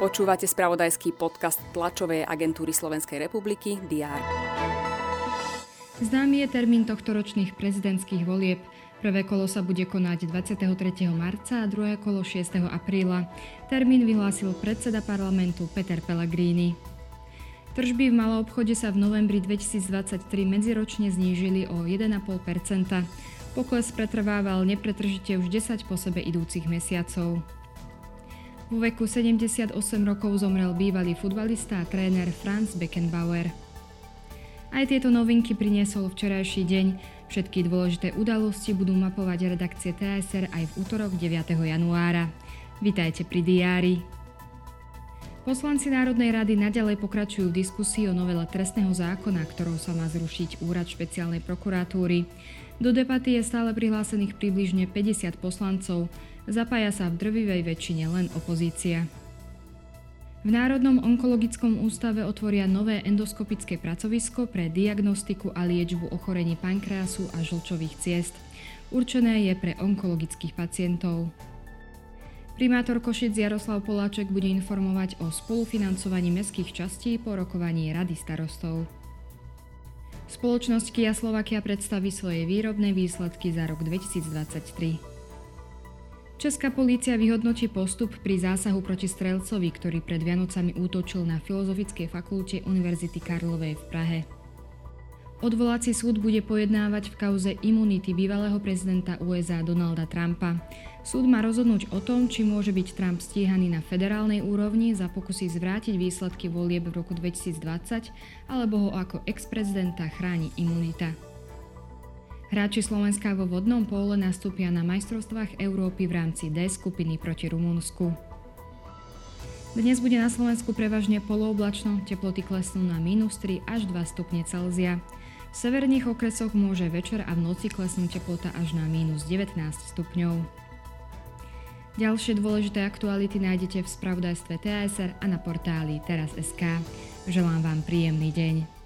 Počúvate spravodajský podcast tlačovej agentúry Slovenskej republiky DR. Známy je termín tohtoročných prezidentských volieb. Prvé kolo sa bude konať 23. marca a druhé kolo 6. apríla. Termín vyhlásil predseda parlamentu Peter Pellegrini. Tržby v malom obchode sa v novembri 2023 medziročne znížili o 1,5 Pokles pretrvával nepretržite už 10 po sebe idúcich mesiacov. Vo veku 78 rokov zomrel bývalý futbalista a tréner Franz Beckenbauer. Aj tieto novinky priniesol včerajší deň. Všetky dôležité udalosti budú mapovať redakcie TSR aj v útorok 9. januára. Vitajte pri diári. Poslanci Národnej rady naďalej pokračujú v diskusii o novele trestného zákona, ktorou sa má zrušiť úrad špeciálnej prokuratúry. Do debaty je stále prihlásených približne 50 poslancov, Zapája sa v drvivej väčšine len opozícia. V Národnom onkologickom ústave otvoria nové endoskopické pracovisko pre diagnostiku a liečbu ochorení pankreasu a žlčových ciest. Určené je pre onkologických pacientov. Primátor Košic Jaroslav Poláček bude informovať o spolufinancovaní mestských častí po rokovaní Rady starostov. Spoločnosť Kia Slovakia predstaví svoje výrobné výsledky za rok 2023. Česká polícia vyhodnotí postup pri zásahu proti strelcovi, ktorý pred Vianocami útočil na Filozofickej fakulte Univerzity Karlovej v Prahe. Odvolací súd bude pojednávať v kauze imunity bývalého prezidenta USA Donalda Trumpa. Súd má rozhodnúť o tom, či môže byť Trump stíhaný na federálnej úrovni za pokusy zvrátiť výsledky volieb v roku 2020 alebo ho ako ex-prezidenta chráni imunita. Hráči Slovenska vo vodnom pole nastúpia na majstrovstvách Európy v rámci D skupiny proti Rumunsku. Dnes bude na Slovensku prevažne polooblačno, teploty klesnú na minus 3 až 2 stupne Celzia. V severných okresoch môže večer a v noci klesnúť teplota až na minus 19 stupňov. Ďalšie dôležité aktuality nájdete v spravodajstve TSR a na portáli teraz.sk. Želám vám príjemný deň.